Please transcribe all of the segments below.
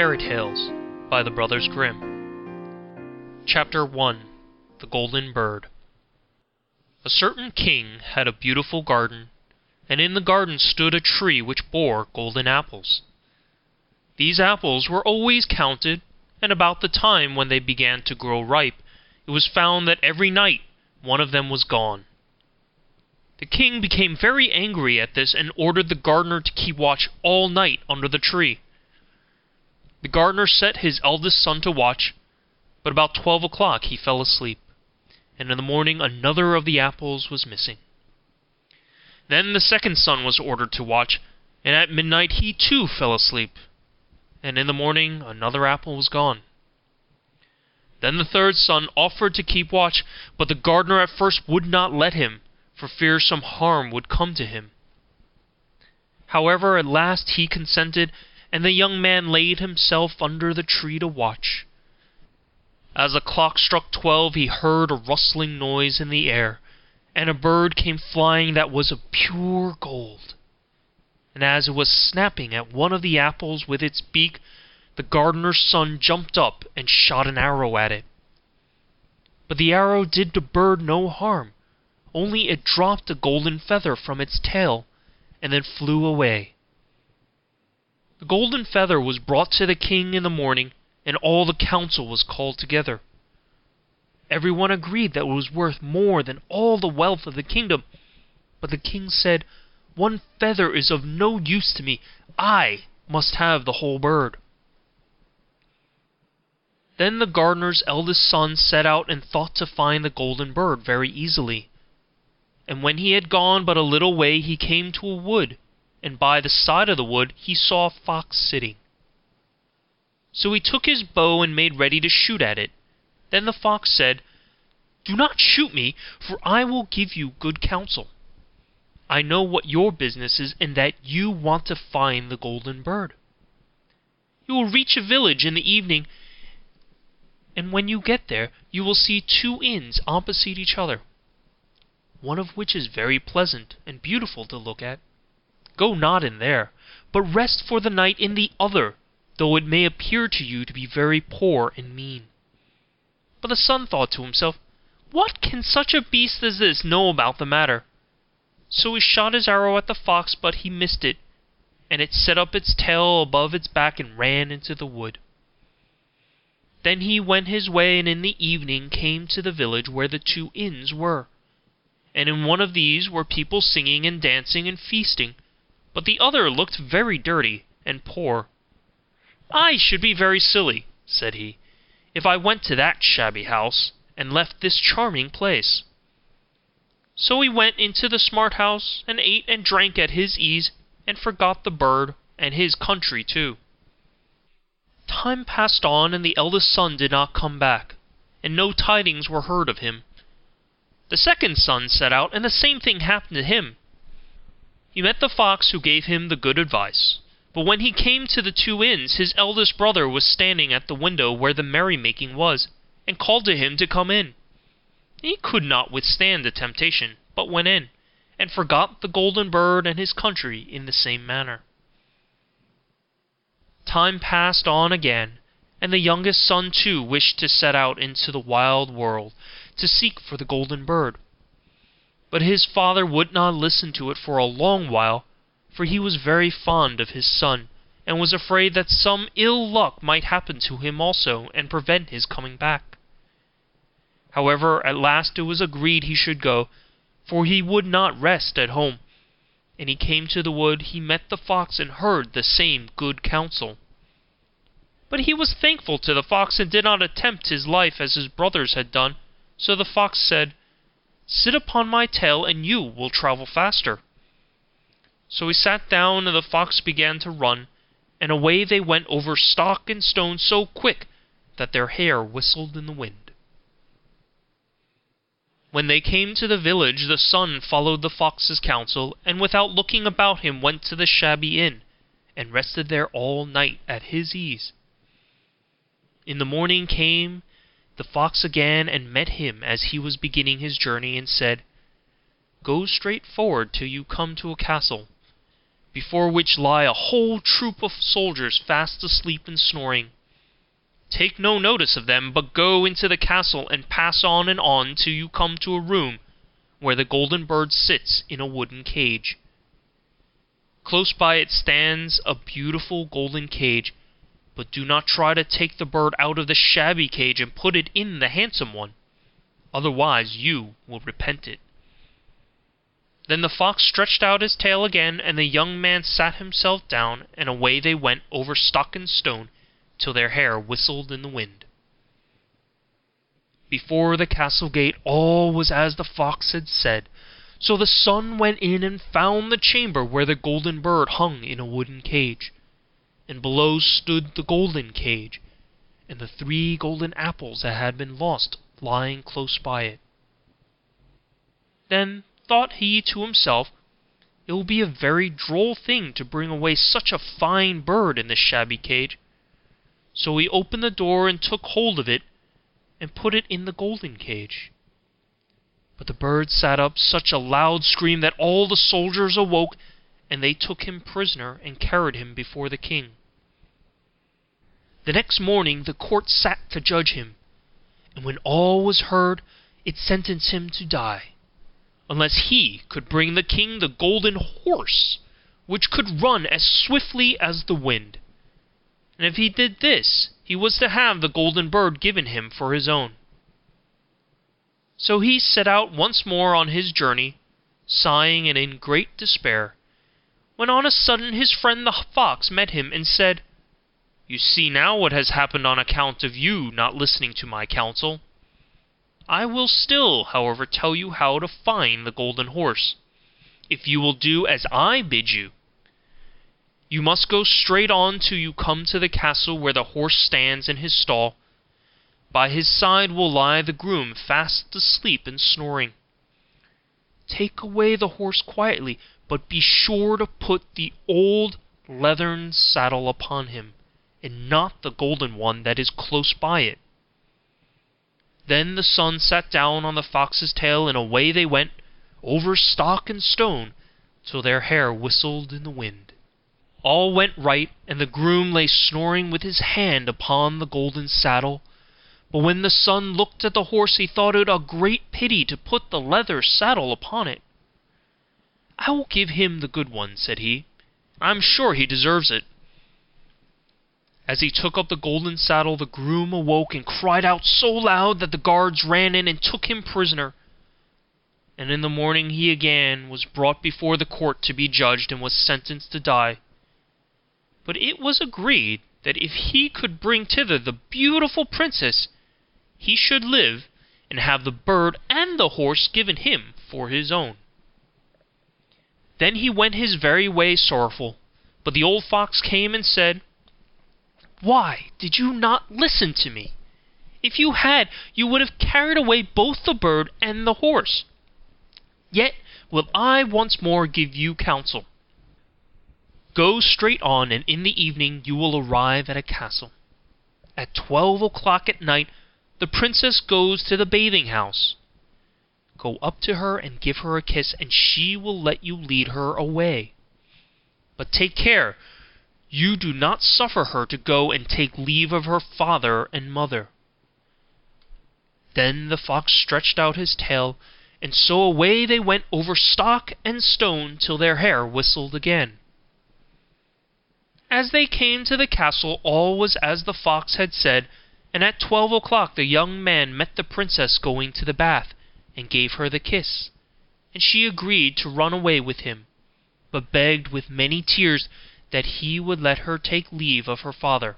Fairy Tales by the Brothers Grimm. Chapter 1 The Golden Bird A certain king had a beautiful garden, and in the garden stood a tree which bore golden apples. These apples were always counted, and about the time when they began to grow ripe, it was found that every night one of them was gone. The king became very angry at this, and ordered the gardener to keep watch all night under the tree. The gardener set his eldest son to watch, but about twelve o'clock he fell asleep, and in the morning another of the apples was missing. Then the second son was ordered to watch, and at midnight he too fell asleep, and in the morning another apple was gone. Then the third son offered to keep watch, but the gardener at first would not let him, for fear some harm would come to him. However, at last he consented, and the young man laid himself under the tree to watch. As the clock struck twelve he heard a rustling noise in the air, and a bird came flying that was of pure gold. And as it was snapping at one of the apples with its beak, the gardener's son jumped up and shot an arrow at it. But the arrow did the bird no harm, only it dropped a golden feather from its tail, and then flew away. The golden feather was brought to the king in the morning, and all the council was called together. Every one agreed that it was worth more than all the wealth of the kingdom, but the king said, One feather is of no use to me, I must have the whole bird. Then the gardener's eldest son set out and thought to find the golden bird very easily. And when he had gone but a little way he came to a wood, and by the side of the wood he saw a fox sitting. So he took his bow and made ready to shoot at it. Then the fox said, Do not shoot me, for I will give you good counsel. I know what your business is, and that you want to find the golden bird. You will reach a village in the evening, and when you get there you will see two inns opposite each other, one of which is very pleasant and beautiful to look at. Go not in there, but rest for the night in the other, though it may appear to you to be very poor and mean. But the son thought to himself, What can such a beast as this know about the matter? So he shot his arrow at the fox, but he missed it, and it set up its tail above its back and ran into the wood. Then he went his way, and in the evening came to the village where the two inns were. And in one of these were people singing and dancing and feasting but the other looked very dirty and poor. I should be very silly, said he, if I went to that shabby house, and left this charming place. So he went into the smart house, and ate and drank at his ease, and forgot the bird, and his country too. Time passed on, and the eldest son did not come back, and no tidings were heard of him. The second son set out, and the same thing happened to him. He met the fox, who gave him the good advice. But when he came to the two inns, his eldest brother was standing at the window where the merrymaking was, and called to him to come in. He could not withstand the temptation, but went in, and forgot the golden bird and his country in the same manner. Time passed on again, and the youngest son too wished to set out into the wild world to seek for the golden bird. But his father would not listen to it for a long while, for he was very fond of his son, and was afraid that some ill luck might happen to him also, and prevent his coming back. However, at last it was agreed he should go, for he would not rest at home. And he came to the wood, he met the fox, and heard the same good counsel. But he was thankful to the fox, and did not attempt his life as his brothers had done. So the fox said, Sit upon my tail, and you will travel faster. So he sat down, and the fox began to run, and away they went over stock and stone so quick that their hair whistled in the wind. When they came to the village, the son followed the fox's counsel, and without looking about him went to the shabby inn, and rested there all night at his ease. In the morning came the fox again and met him as he was beginning his journey, and said, Go straight forward till you come to a castle. before which lie a whole troop of soldiers fast asleep and snoring. Take no notice of them, but go into the castle, and pass on and on till you come to a room where the golden bird sits in a wooden cage. Close by it stands a beautiful golden cage, but do not try to take the bird out of the shabby cage and put it in the handsome one, otherwise you will repent it. Then the fox stretched out his tail again, and the young man sat himself down, and away they went over stock and stone till their hair whistled in the wind. Before the castle gate all was as the fox had said, so the son went in and found the chamber where the golden bird hung in a wooden cage, and below stood the golden cage, and the three golden apples that had been lost lying close by it. Then thought he to himself, it will be a very droll thing to bring away such a fine bird in this shabby cage. So he opened the door and took hold of it, and put it in the golden cage. But the bird set up such a loud scream that all the soldiers awoke, and they took him prisoner and carried him before the king. The next morning the court sat to judge him, and when all was heard, it sentenced him to die unless he could bring the king the golden horse, which could run as swiftly as the wind. And if he did this, he was to have the golden bird given him for his own. So he set out once more on his journey, sighing and in great despair, when on a sudden his friend the fox met him and said, You see now what has happened on account of you not listening to my counsel. I will still, however, tell you how to find the golden horse, if you will do as I bid you. You must go straight on till you come to the castle where the horse stands in his stall. By his side will lie the groom fast asleep and snoring. Take away the horse quietly, but be sure to put the old leathern saddle upon him, and not the golden one that is close by it. Then the son sat down on the fox's tail, and away they went, over stock and stone, till their hair whistled in the wind. All went right, and the groom lay snoring with his hand upon the golden saddle. But when the son looked at the horse, he thought it a great pity to put the leather saddle upon it. I will give him the good one, said he. I am sure he deserves it. As he took up the golden saddle, the groom awoke and cried out so loud that the guards ran in and took him prisoner. And in the morning he again was brought before the court to be judged, and was sentenced to die. But it was agreed that if he could bring thither the beautiful princess, he should live, and have the bird and the horse given him for his own. Then he went his very way sorrowful, but the old fox came and said, why did you not listen to me? If you had, you would have carried away both the bird and the horse. Yet will I once more give you counsel. Go straight on, and in the evening you will arrive at a castle. At twelve o'clock at night the princess goes to the bathing house. Go up to her and give her a kiss, and she will let you lead her away. But take care, you do not suffer her to go and take leave of her father and mother. Then the fox stretched out his tail, and so away they went over stock and stone till their hair whistled again. As they came to the castle all was as the fox had said, and at twelve o'clock the young man met the princess going to the bath, and gave her the kiss, and she agreed to run away with him, but begged with many tears that he would let her take leave of her father.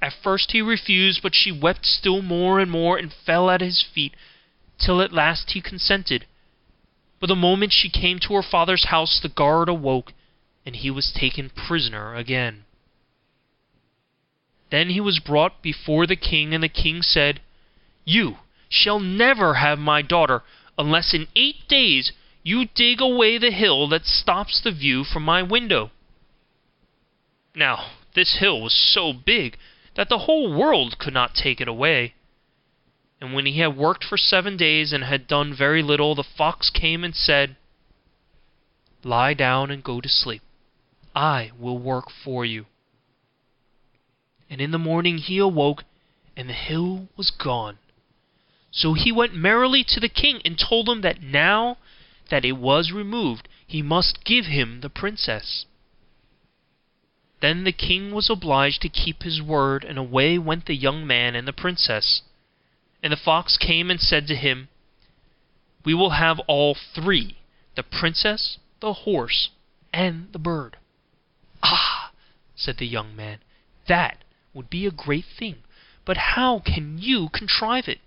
At first he refused, but she wept still more and more, and fell at his feet, till at last he consented. But the moment she came to her father's house, the guard awoke, and he was taken prisoner again. Then he was brought before the king, and the king said, You shall never have my daughter, unless in eight days you dig away the hill that stops the view from my window. Now this hill was so big that the whole world could not take it away. And when he had worked for seven days and had done very little, the fox came and said, Lie down and go to sleep. I will work for you.' And in the morning he awoke, and the hill was gone. So he went merrily to the king, and told him that now that it was removed he must give him the princess. Then the king was obliged to keep his word, and away went the young man and the princess. And the fox came and said to him, 'We will have all three, the princess, the horse, and the bird.' 'Ah!' said the young man, 'that would be a great thing, but how can you contrive it?'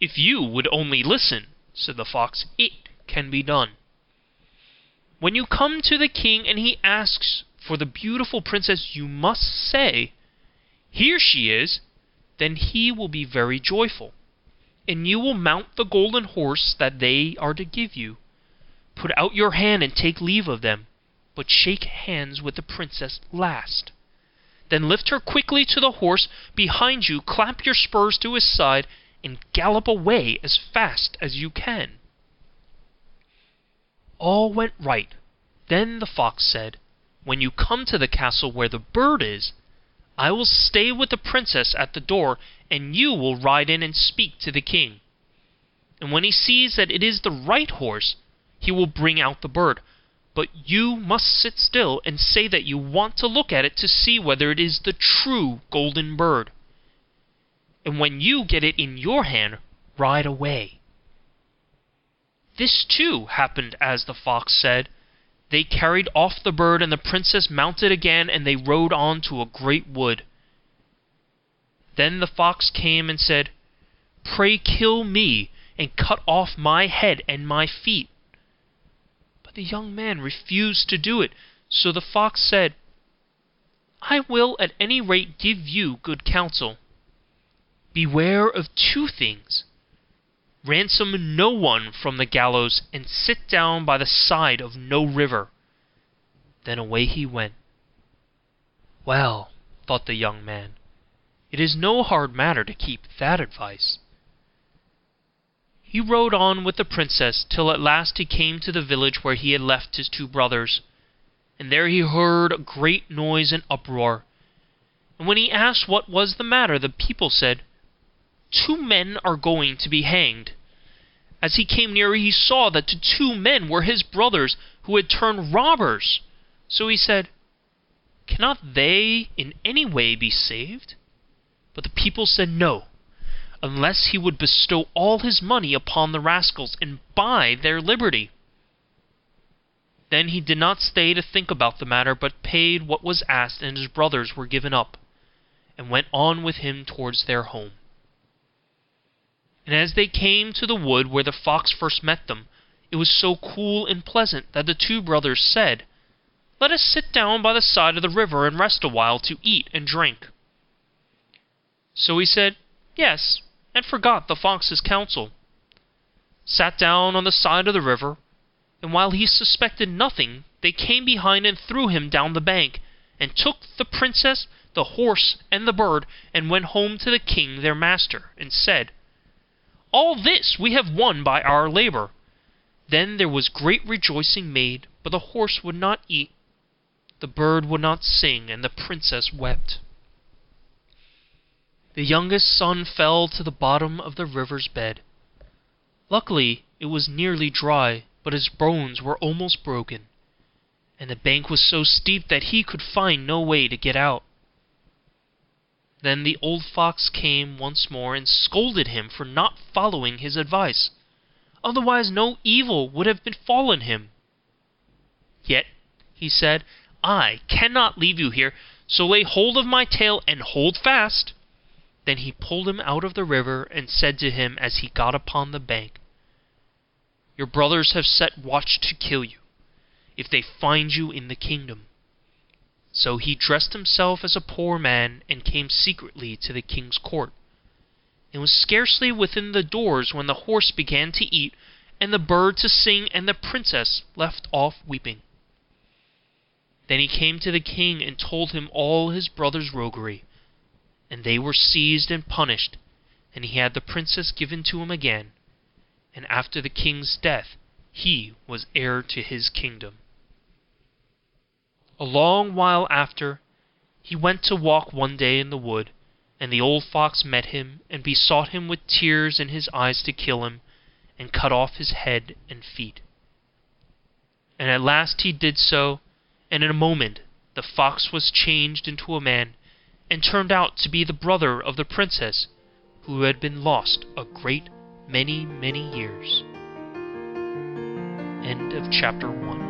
'If you would only listen,' said the fox, 'it can be done. When you come to the king and he asks for the beautiful princess, you must say, "Here she is," then he will be very joyful, and you will mount the golden horse that they are to give you. Put out your hand and take leave of them, but shake hands with the princess last. Then lift her quickly to the horse behind you, clap your spurs to his side, and gallop away as fast as you can.' All went right. Then the fox said, 'When you come to the castle where the bird is, I will stay with the princess at the door, and you will ride in and speak to the king. And when he sees that it is the right horse, he will bring out the bird; but you must sit still, and say that you want to look at it to see whether it is the true golden bird and when you get it in your hand, ride away.' This, too, happened as the fox said. They carried off the bird, and the princess mounted again, and they rode on to a great wood. Then the fox came and said, 'Pray kill me, and cut off my head and my feet.' But the young man refused to do it, so the fox said, 'I will at any rate give you good counsel. Beware of two things: ransom no one from the gallows, and sit down by the side of no river.' Then away he went. Well, thought the young man, it is no hard matter to keep that advice. He rode on with the princess till at last he came to the village where he had left his two brothers, and there he heard a great noise and uproar, and when he asked what was the matter, the people said, 'Two men are going to be hanged.' As he came nearer he saw that the two men were his brothers, who had turned robbers, so he said, 'Cannot they in any way be saved?' But the people said no, unless he would bestow all his money upon the rascals, and buy their liberty. Then he did not stay to think about the matter, but paid what was asked, and his brothers were given up, and went on with him towards their home. And as they came to the wood where the fox first met them, it was so cool and pleasant that the two brothers said, 'Let us sit down by the side of the river and rest awhile to eat and drink.' So he said, 'Yes,' and forgot the fox's counsel, sat down on the side of the river, and while he suspected nothing, they came behind and threw him down the bank, and took the princess, the horse, and the bird, and went home to the king their master, and said, 'All this we have won by our labour.' Then there was great rejoicing made, but the horse would not eat, the bird would not sing, and the princess wept. The youngest son fell to the bottom of the river's bed. Luckily it was nearly dry, but his bones were almost broken, and the bank was so steep that he could find no way to get out. Then the old fox came once more, and scolded him for not following his advice, otherwise no evil would have befallen him. 'Yet,' he said, 'I cannot leave you here, so lay hold of my tail, and hold fast.' Then he pulled him out of the river, and said to him as he got upon the bank, 'Your brothers have set watch to kill you, if they find you in the kingdom.' So he dressed himself as a poor man, and came secretly to the king's court, and was scarcely within the doors when the horse began to eat, and the bird to sing, and the princess left off weeping. Then he came to the king and told him all his brother's roguery, and they were seized and punished, and he had the princess given to him again, and after the king's death he was heir to his kingdom. A long while after, he went to walk one day in the wood, and the old fox met him, and besought him with tears in his eyes to kill him, and cut off his head and feet. And at last he did so, and in a moment the fox was changed into a man, and turned out to be the brother of the princess, who had been lost a great many, many years. Chapter 1.